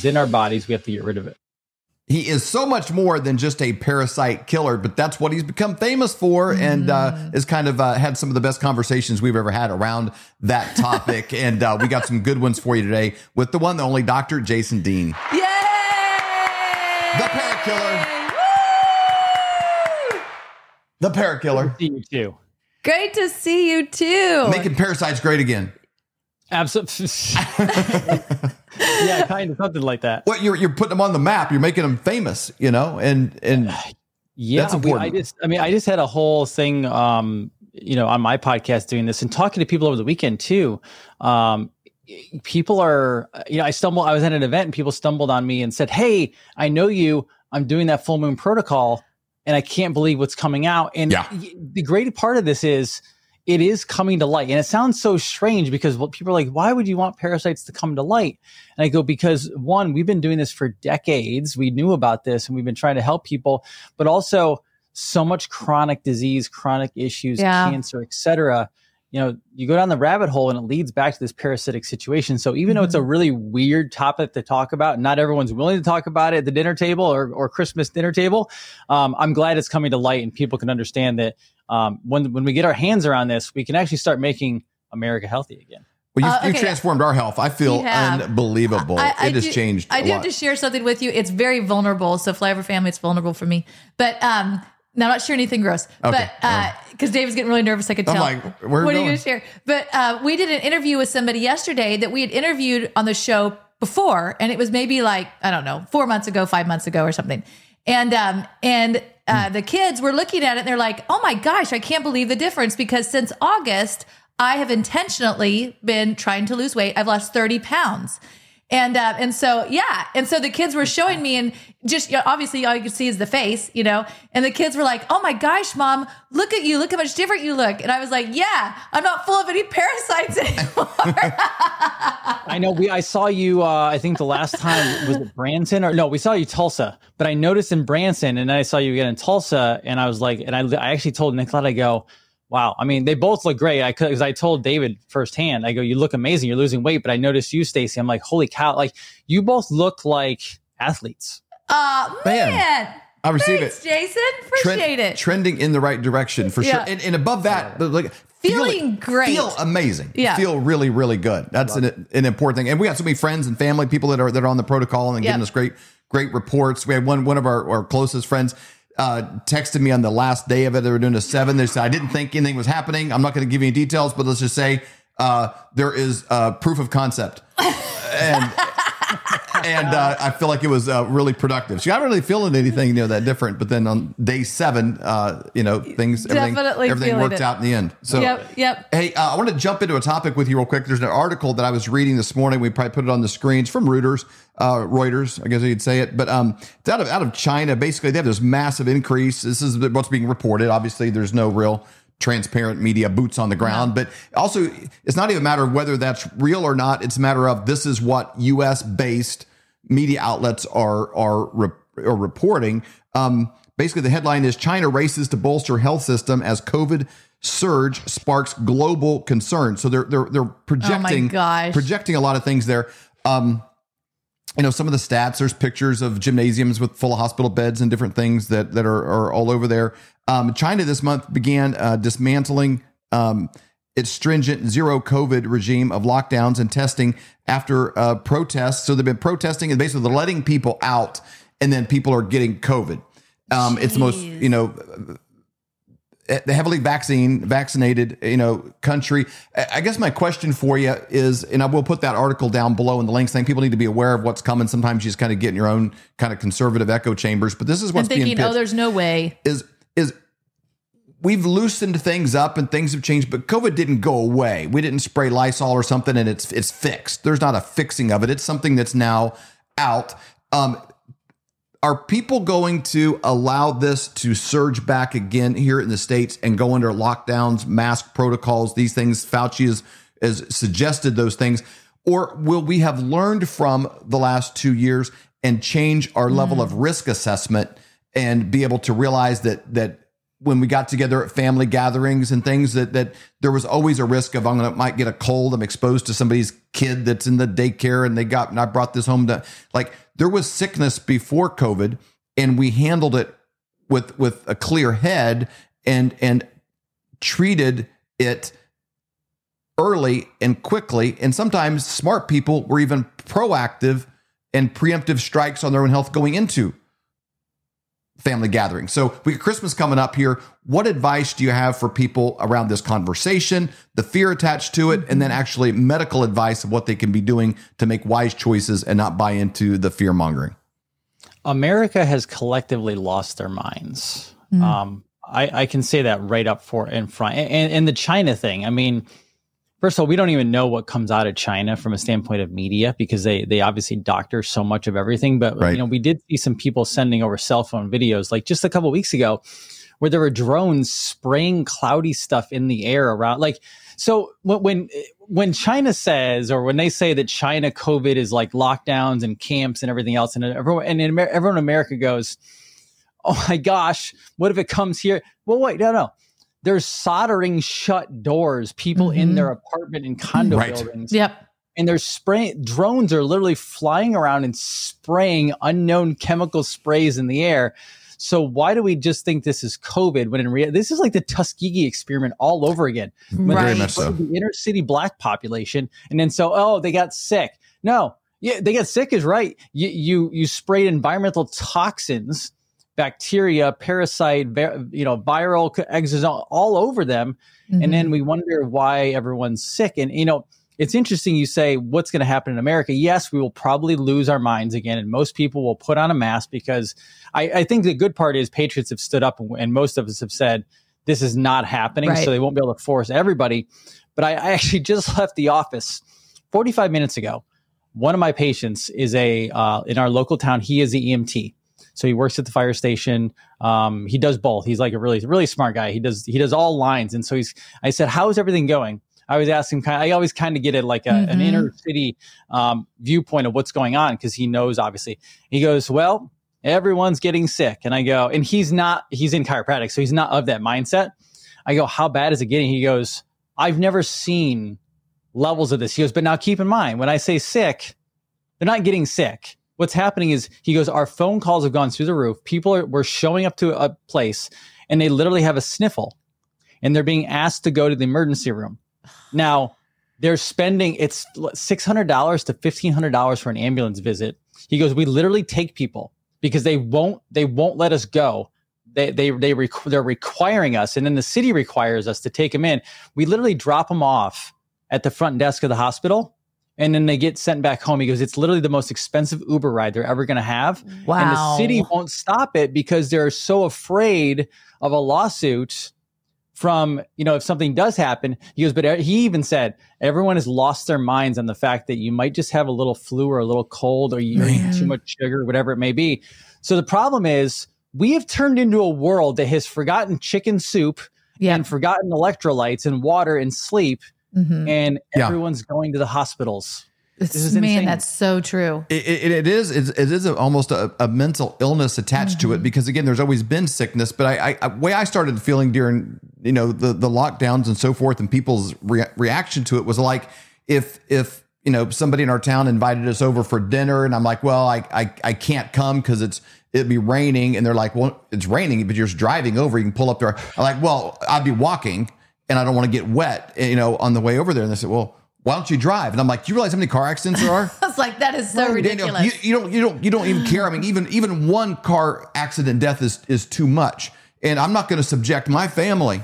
is in our bodies. We have to get rid of it. He is so much more than just a parasite killer, but that's what he's become famous for, and uh, has kind of uh, had some of the best conversations we've ever had around that topic. and uh, we got some good ones for you today with the one, the only Dr. Jason Dean, Yay! the parrot killer, the parrot killer, See you too. Great to see you too. making parasites great again. Absolutely. yeah, kind of something like that. What you're you're putting them on the map, you're making them famous, you know, and and Yeah, That's we- I important. just, I mean, I just had a whole thing, um, you know, on my podcast doing this and talking to people over the weekend too. Um, people are, you know, I stumbled, I was at an event and people stumbled on me and said, Hey, I know you. I'm doing that full moon protocol and I can't believe what's coming out. And Yeah. the great part of this is it is coming to light. And it sounds so strange because what people are like, why would you want parasites to come to light? And I go, because one, we've been doing this for decades. We knew about this and we've been trying to help people, but also so much chronic disease, chronic issues, Yeah. cancer, et cetera. You know, you go down the rabbit hole and it leads back to this parasitic situation. So even though it's a really weird topic to talk about, not everyone's willing to talk about it at the dinner table or, or Christmas dinner table. Um, I'm glad it's coming to light and people can understand that um, when when we get our hands around this, we can actually start making America healthy again. well, you, Uh, you okay. transformed our health. I feel unbelievable. I- I it has do- changed. I a do lot. have to share something with you. It's very vulnerable. So Flavor family, it's vulnerable for me. But um, now I'm not sure anything gross. Okay. But because David's getting really nervous, I could tell. I'm like, where are what are you going? going to share? But uh, we did an interview with somebody yesterday that we had interviewed on the show before, and it was maybe like I don't know, four months ago, five months ago, or something. And um, and uh, Hmm. the kids were looking at it, and they're like, "Oh my gosh, I can't believe the difference!" Because since August, I have intentionally been trying to lose weight. I've lost thirty pounds. And uh, and so yeah, and so the kids were showing me, and just you know, obviously all you could see is the face, you know. And the kids were like, "Oh my gosh, mom, look at you! Look how much different you look!" And I was like, "Yeah, I'm not full of any parasites anymore." I know we I saw you uh I think the last time was it Branson or no, we saw you Tulsa, but I noticed in Branson and then I saw you again in Tulsa and I was like and I I actually told Nicolette I go, Wow, I mean they both look great. I cuz I told David firsthand, I go, You look amazing, you're losing weight, but I noticed you, Stacy. I'm like, holy cow, like you both look like athletes. Oh Man, man, I receive thanks, it. Jason. Trend- Appreciate it. Trending in the right direction for Yeah. sure. And, and above that, but like Feeling great. Feel amazing. Yeah. Feel really, really good. That's an, an important thing. And we got so many friends and family, people that are that are on the protocol and giving Yep. us great, great reports. We had one one of our, our closest friends uh, texted me on the last day of it. They were doing a seven. They said, I didn't think anything was happening. I'm not going to give you any details, but let's just say uh, there is uh, proof of concept. and and uh, I feel like it was uh, really productive. So I'm not really feeling anything, you know, that different. But then on day seven, uh, you know, things everything, Definitely everything worked it. out in the end. So Yep, yep. Hey, uh, I want to jump into a topic with you real quick. There's an article that I was reading this morning. We probably put it on the screens from Reuters, uh, Reuters, I guess you'd say it. But um, it's out of out of China. Basically, they have this massive increase. This is what's being reported. Obviously, there's no real transparent media boots on the ground. But also, it's not even a matter of whether that's real or not. It's a matter of this is what U.S. based media outlets are are, re- are reporting. Um, basically, the headline is China races to bolster health system as COVID surge sparks global concern. So they're they're they're projecting gosh. projecting a lot of things there. Um, you know some of the stats. There's pictures of gymnasiums with full of hospital beds and different things that that are, are all over there. Um, China this month began uh, dismantling um, its stringent zero COVID regime of lockdowns and testing after uh, protests. So they've been protesting and basically they're letting people out, and then people are getting COVID. Um, it's the most you know the heavily vaccine vaccinated you know country. I- guess my question for you is and i will put that article down below in the links thing people need to be aware of what's coming. Sometimes you just kind of get in your own kind of conservative echo chambers but this is And what's being thinking, pitched oh, there's no way. is is we've loosened things up and things have changed but covid didn't go away. We didn't spray lysol or something and it's it's fixed. There's not a fixing of it. It's something that's now out. Um are people going to allow this to surge back again here in the states and go under lockdowns mask protocols these things fauci has, has suggested those things or will we have learned from the last two years and change our level mm. of risk assessment and be able to realize that that when we got together at family gatherings and things that that there was always a risk of I'm gonna might get a cold. I'm exposed to somebody's kid that's in the daycare and they got and I brought this home to like there was sickness before COVID and we handled it with with a clear head and and treated it early and quickly. And sometimes smart people were even proactive and preemptive strikes on their own health going into family gatherings. So we got Christmas coming up here. What advice do you have for people around this conversation, the fear attached to it, and then actually medical advice of what they can be doing to make wise choices and not buy into the fear mongering? America has collectively lost their minds. Mm. Um, I, I, can say that right up for in front. And, and the China thing, I mean, first of all, we don't even know what comes out of China from a standpoint of media because they they obviously doctor so much of everything. But right. you know, we did see some people sending over cell phone videos, like just a couple weeks ago, where there were drones spraying cloudy stuff in the air around. Like, so when when China says, or when they say that China COVID is like lockdowns and camps and everything else, and everyone and everyone in America goes, "Oh my gosh, what if it comes here?" Well, wait, no, no there's soldering shut doors, people mm-hmm. in their apartment and condo right. buildings. Yep. And there's spraying drones are literally flying around and spraying unknown chemical sprays in the air. So why do we just think this is COVID when in reality this is like the Tuskegee experiment all over again? When right. Very much so. The inner city black population, and then so oh they got sick. No, yeah, they got sick is right. You you you sprayed environmental toxins bacteria, parasite, you know, viral exosome all over them. Mm-hmm. And then mm-hmm. we wonder why everyone's sick. And, you know, it's interesting you say what's going to happen in America. Yes, we will probably lose our minds again, and most people will put on a mask because I, I think the good part is patriots have stood up, and most of us have said this is not happening, right. so they won't be able to force everybody. But I, I actually just left the office 45 minutes ago. One of my patients is a uh, in our local town. He is the EMT. So he works at the fire station. Um, he does both. He's like a really, really smart guy. He does, he does all lines. And so he's, I said, how's everything going? I always ask him, I always kind of get it like a, mm-hmm. an inner city um, viewpoint of what's going on because he knows, obviously. He goes, well, everyone's getting sick. And I go, and he's not, he's in chiropractic. So he's not of that mindset. I go, how bad is it getting? He goes, I've never seen levels of this. He goes, but now keep in mind, when I say sick, they're not getting sick what's happening is he goes, our phone calls have gone through the roof. People are we're showing up to a place and they literally have a sniffle and they're being asked to go to the emergency room. Now they're spending it's six hundred dollars to fifteen hundred dollars for an ambulance visit. He goes, we literally take people because they won't they won't let us go. They they they requ- they're requiring us, and then the city requires us to take them in. We literally drop them off at the front desk of the hospital and then they get sent back home. He goes, it's literally the most expensive Uber ride they're ever going to have. Wow. And the city won't stop it because they're so afraid of a lawsuit from, you know, if something does happen. He goes, but he even said, everyone has lost their minds on the fact that you might just have a little flu or a little cold or you eat too much sugar, whatever it may be. So the problem is we have turned into a world that has forgotten chicken soup and forgotten electrolytes and water and sleep mm-hmm. and everyone's yeah. going to the hospitals. It's, man, that's so true. It, it, it is. It, it is a, almost a, a, mental illness attached mm-hmm. to it mm-hmm. because again, there's always been sickness. But I, I, way I started feeling during you know the the lockdowns and so forth, and people's re- reaction to it was like if if you know somebody in our town invited us over for dinner, and I'm like, well, I I, I can't come because it's it'd be raining, and they're like, well, it's raining, but you're just driving over. You can pull up there. I'm like, well, I'd be walking and I don't want to get wet, eh, you know, on the way over there. And they said, well, why don't you drive? And I'm like, do you realize how many car accidents there are? I was like, that is so ridiculous. You, you, don't, you don't, you don't even care. I mean, even, even one car accident death is, is too much. And I'm not going to subject my family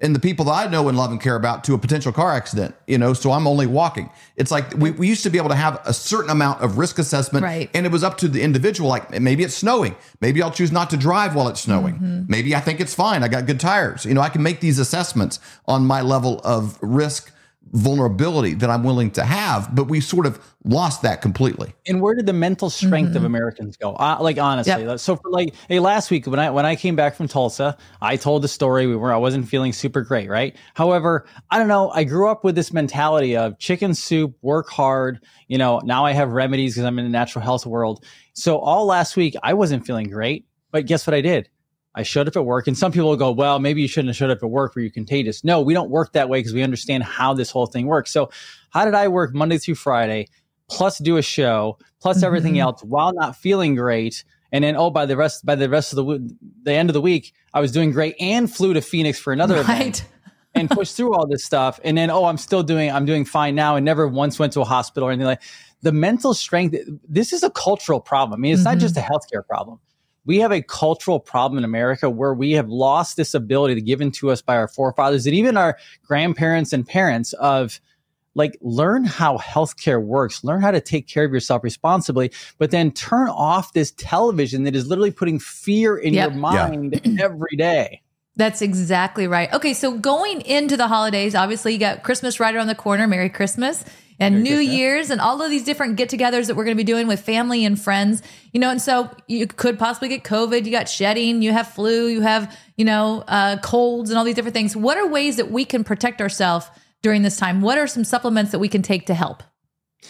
and the people that I know and love and care about to a potential car accident, you know, so I'm only walking. It's like we, we used to be able to have a certain amount of risk assessment right. and it was up to the individual. Like maybe it's snowing. Maybe I'll choose not to drive while it's snowing. Mm-hmm. Maybe I think it's fine. I got good tires. You know, I can make these assessments on my level of risk vulnerability that I'm willing to have, but we sort of lost that completely. And where did the mental strength mm-hmm. of Americans go? Uh, like honestly, yep. so for like hey, last week when I when I came back from Tulsa, I told the story we were I wasn't feeling super great, right? However, I don't know, I grew up with this mentality of chicken soup, work hard, you know, now I have remedies because I'm in the natural health world. So all last week I wasn't feeling great, but guess what I did? I showed up at work, and some people will go, "Well, maybe you shouldn't have showed up at work where you're contagious." No, we don't work that way because we understand how this whole thing works. So, how did I work Monday through Friday, plus do a show, plus mm-hmm. everything else while not feeling great? And then, oh, by the rest, by the rest of the the end of the week, I was doing great and flew to Phoenix for another right. event and pushed through all this stuff. And then, oh, I'm still doing, I'm doing fine now, and never once went to a hospital or anything like. The mental strength. This is a cultural problem. I mean, it's mm-hmm. not just a healthcare problem. We have a cultural problem in America where we have lost this ability given to us by our forefathers and even our grandparents and parents of like learn how healthcare works, learn how to take care of yourself responsibly, but then turn off this television that is literally putting fear in yep. your mind yeah. every day. That's exactly right. Okay, so going into the holidays, obviously you got Christmas right around the corner. Merry Christmas and Merry New Christmas. Year's and all of these different get togethers that we're going to be doing with family and friends, you know, and so you could possibly get COVID, you got shedding, you have flu, you have, you know, uh, colds and all these different things. What are ways that we can protect ourselves during this time? What are some supplements that we can take to help?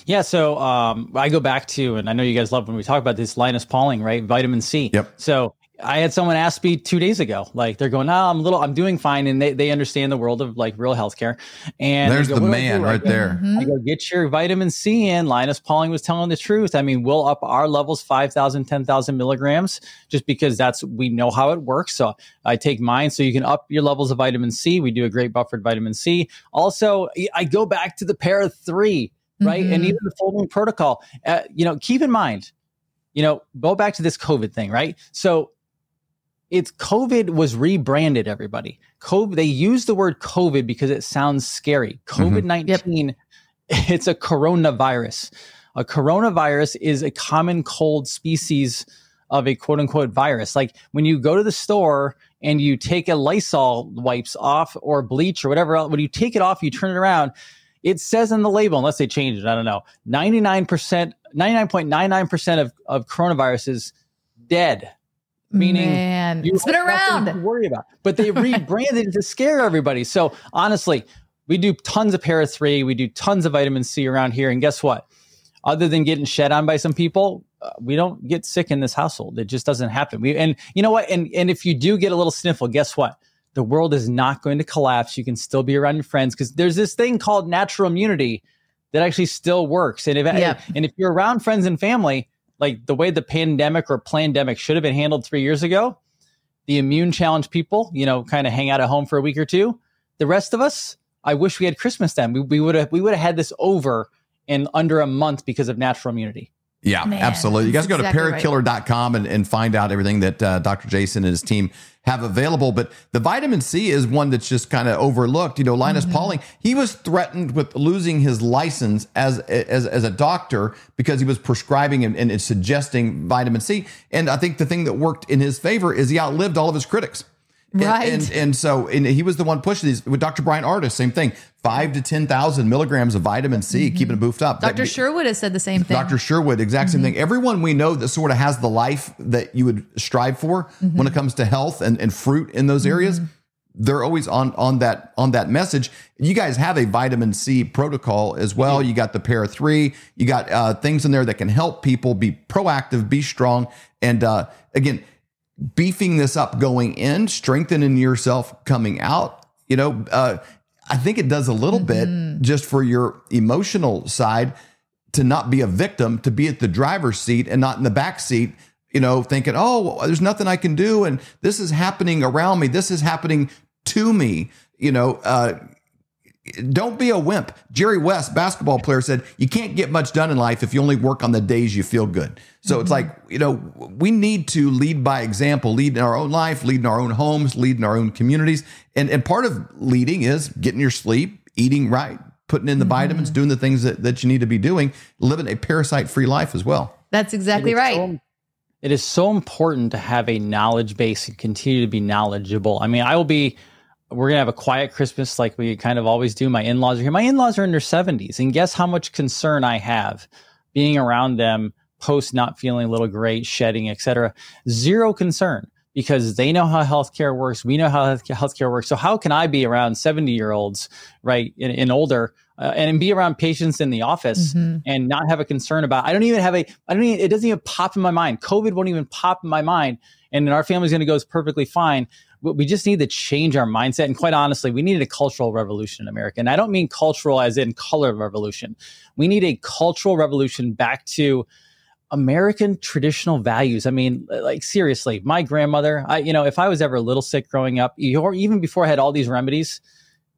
Yeah, so um, I go back to, and I know you guys love when we talk about this Linus Pauling, right? Vitamin C. Yep. So I had someone ask me two days ago, like they're going, "No, oh, I'm a little, I'm doing fine," and they, they understand the world of like real healthcare. And there's go, the man right there. Mm-hmm. I go, get your vitamin C in. Linus Pauling was telling the truth. I mean, we'll up our levels 5,000, 10,000 milligrams just because that's we know how it works. So I take mine, so you can up your levels of vitamin C. We do a great buffered vitamin C. Also, I go back to the Para Three, right, mm-hmm. and even the folding protocol. Uh, you know, keep in mind, you know, go back to this COVID thing, right? So it's COVID was rebranded. Everybody, COVID. They use the word COVID because it sounds scary. COVID 19 mm-hmm. It's a coronavirus. A coronavirus is a common cold species of a quote unquote virus. Like when you go to the store and you take a Lysol wipes off or bleach or whatever else, when you take it off, you turn it around, it says in the label, unless they change it, I don't know, 99%, 99.99% of, of coronaviruses dead meaning Man, you been around. to worry about. But they rebranded it to scare everybody. So honestly we do tons of para 3 we do tons of vitamin c around here. And guess what? Other than getting shed on by some people uh, we don't get sick in this household. It just doesn't happen. We and you know what? And and if you do get a little sniffle guess what? The world is not going to collapse. You can still be around your friends. Because there's this thing called natural immunity that actually still works. And if yep. and if you're around friends and family like the way the pandemic or pandemic should have been handled three years ago, the immune challenged people, you know, kind of hang out at home for a week or two. The rest of us, I wish we had Christmas then. We would have we would have had this over in under a month because of natural immunity. Yeah, Man, absolutely. You guys go exactly to parakiller.com and, and find out everything that uh, Dr. Jason and his team have available. But the vitamin C is one that's just kind of overlooked. You know, Linus mm-hmm. Pauling, he was threatened with losing his license as, as, as a doctor because he was prescribing and, and suggesting vitamin C. And I think the thing that worked in his favor is he outlived all of his critics. Right. And, and, and so and he was the one pushing these with Dr. Bryan Ardis, same thing. Five to 10,000 milligrams of vitamin C, mm-hmm. keeping it boofed up. Dr. That, Sherwood has said the same thing. Dr. Sherwood, exact mm-hmm. same thing. Everyone we know that sort of has the life that you would strive for mm-hmm. when it comes to health and, and fruit in those areas, mm-hmm. they're always on on that on that message. You guys have a vitamin C protocol as well. You got the Para Three. You got uh, things in there that can help people be proactive, be strong, and uh, again, beefing this up going in, strengthening yourself coming out. You know, uh, I think it does a little mm-hmm. bit just for your emotional side to not be a victim, to be at the driver's seat and not in the back seat, you know, thinking, oh, there's nothing I can do. And this is happening around me. This is happening to me. You know, uh, don't be a wimp. Jerry West, basketball player, said, You can't get much done in life if you only work on the days you feel good. So mm-hmm. it's like, you know, we need to lead by example, lead in our own life, lead in our own homes, lead in our own communities. And, and part of leading is getting your sleep, eating right, putting in the mm-hmm. vitamins, doing the things that, that you need to be doing, living a parasite free life as well. That's exactly right. So, it is so important to have a knowledge base and continue to be knowledgeable. I mean, I will be we're gonna have a quiet Christmas like we kind of always do. My in-laws are here. My in-laws are in their 70s, and guess how much concern I have being around them post not feeling a little great, shedding, etc. Zero concern because they know how healthcare works. We know how healthcare works. So how can I be around 70 year olds, right, and, and older, uh, and be around patients in the office mm-hmm. and not have a concern about? I don't even have a. I don't even. It doesn't even pop in my mind. COVID won't even pop in my mind, and our family's going to go perfectly fine. But we just need to change our mindset. And quite honestly, we needed a cultural revolution in America. And I don't mean cultural as in color revolution. We need a cultural revolution back to American traditional values. I mean, like seriously, my grandmother, I, you know, if I was ever a little sick growing up, or even before I had all these remedies,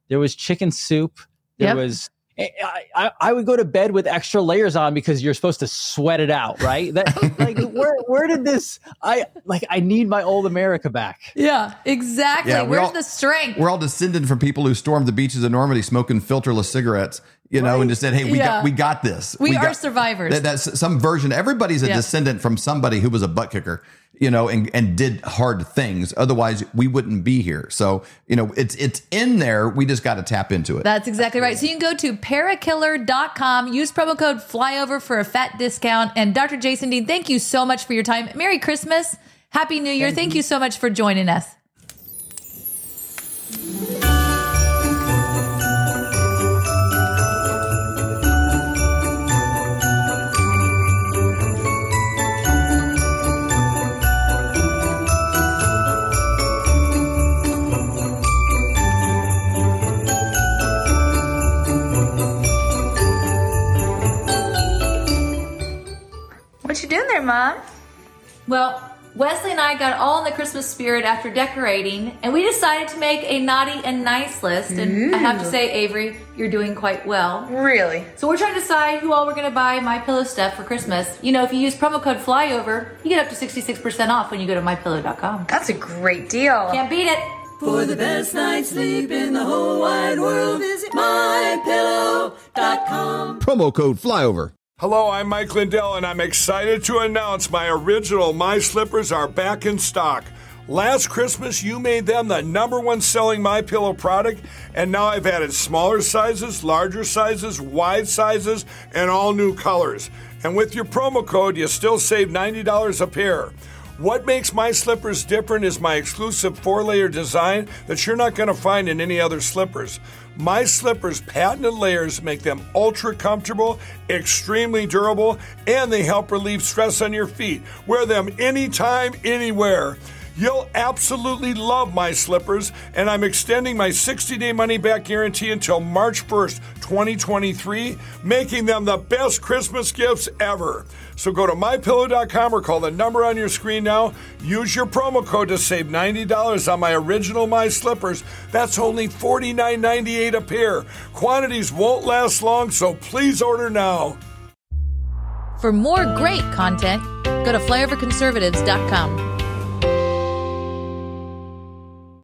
there was chicken soup. There yep. was I, I, I, would go to bed with extra layers on because you're supposed to sweat it out, right? That, like, where where did this? I like I need my old America back. Yeah, exactly. Yeah, Where's all, the strength? We're all descended from people who stormed the beaches of Normandy smoking filterless cigarettes, you know, and just said, "Hey, we yeah. got we got this. We, we are got, survivors." That, that's some version. Everybody's a yeah. descendant from somebody who was a butt kicker you know, and, and did hard things. Otherwise, we wouldn't be here. So, you know, it's it's in there. We just got to tap into it. That's exactly right. So you can go to parakiller.com, use promo code flyover for a fat discount. And Dr. Jason Dean, thank you so much for your time. Merry Christmas. Happy New Year. Thank, thank you. you so much for joining us. What there, Mom? Well, Wesley and I got all in the Christmas spirit after decorating, and we decided to make a naughty and nice list. And Ooh. I have to say, Avery, you're doing quite well. Really? So we're trying to decide who all we're going to buy My Pillow stuff for Christmas. You know, if you use promo code FLYOVER, you get up to 66% off when you go to mypillow.com. That's a great deal. Can't beat it. For the best night's sleep in the whole wide world, visit mypillow.com. Promo code FLYOVER. Hello, I'm Mike Lindell, and I'm excited to announce my original My Slippers are back in stock. Last Christmas, you made them the number one selling My Pillow product, and now I've added smaller sizes, larger sizes, wide sizes, and all new colors. And with your promo code, you still save $90 a pair. What makes my slippers different is my exclusive four layer design that you're not going to find in any other slippers. My slippers' patented layers make them ultra comfortable, extremely durable, and they help relieve stress on your feet. Wear them anytime, anywhere. You'll absolutely love my slippers, and I'm extending my 60 day money back guarantee until March 1st, 2023, making them the best Christmas gifts ever. So go to mypillow.com or call the number on your screen now. Use your promo code to save $90 on my original My Slippers. That's only $49.98 a pair. Quantities won't last long, so please order now. For more great content, go to flyoverconservatives.com.